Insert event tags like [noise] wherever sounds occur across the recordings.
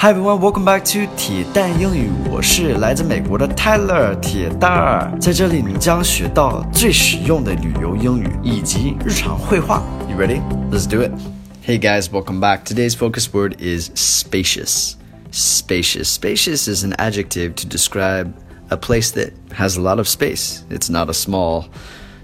Hi everyone, welcome back to 铁蛋英语。我是来自美国的 Tyler 铁蛋儿，在这里你将学到最实用的旅游英语以及日常会话。You ready? Let's do it. Hey guys, welcome back. Today's focus word is spacious. Spacious. Spacious is an adjective to describe a place that has a lot of space. It's not a small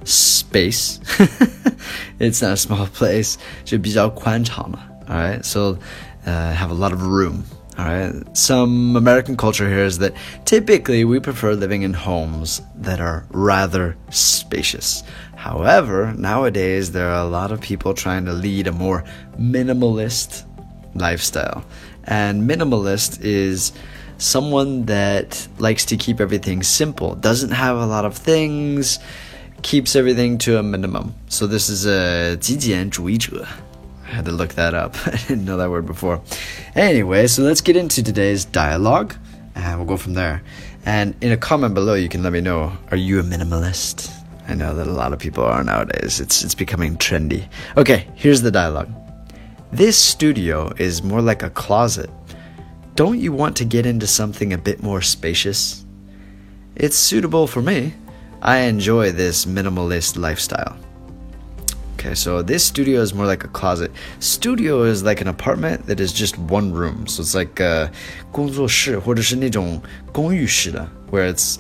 space. [laughs] it's not a small place. 就比较宽敞嘛。All right, so uh, have a lot of room. All right. Some American culture here is that typically we prefer living in homes that are rather spacious. However, nowadays there are a lot of people trying to lead a more minimalist lifestyle. And minimalist is someone that likes to keep everything simple, doesn't have a lot of things, keeps everything to a minimum. So this is a 极简主义者. Had to look that up. [laughs] I didn't know that word before. Anyway, so let's get into today's dialogue and we'll go from there. And in a comment below, you can let me know are you a minimalist? I know that a lot of people are nowadays. It's, it's becoming trendy. Okay, here's the dialogue. This studio is more like a closet. Don't you want to get into something a bit more spacious? It's suitable for me. I enjoy this minimalist lifestyle. Okay, so this studio is more like a closet. Studio is like an apartment that is just one room. So it's like uh, 工作室或者是那种公寓式的 where it's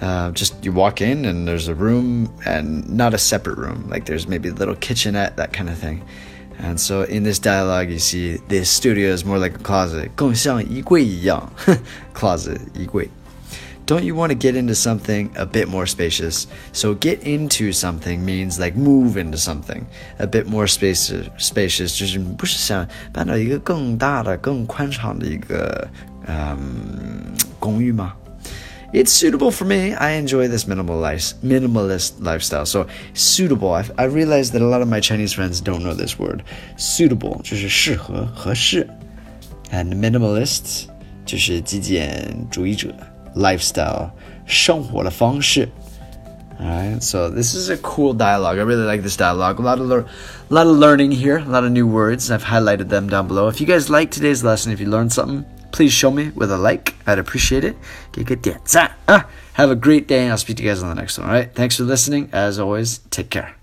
uh, just you walk in and there's a room and not a separate room. Like there's maybe a little kitchenette, that kind of thing. And so in this dialogue, you see this studio is more like a closet. 更像衣柜一样 [laughs] closet, 衣柜 don't you want to get into something a bit more spacious? So get into something means like move into something a bit more spacious. Spacious 就是不是想搬到一个更大的、更宽敞的一个嗯公寓吗？It's suitable for me. I enjoy this minimalist minimalist lifestyle. So suitable. I, I realize that a lot of my Chinese friends don't know this word. Suitable 就是适合、合适，and minimalist 就是极简主义者。 lifestyle, 生活的方式. Alright, so this is a cool dialogue. I really like this dialogue. A lot of a lot of learning here, a lot of new words. I've highlighted them down below. If you guys like today's lesson, if you learned something, please show me with a like. I'd appreciate it. Have a great day, and I'll speak to you guys on the next one. Alright, thanks for listening. As always, take care.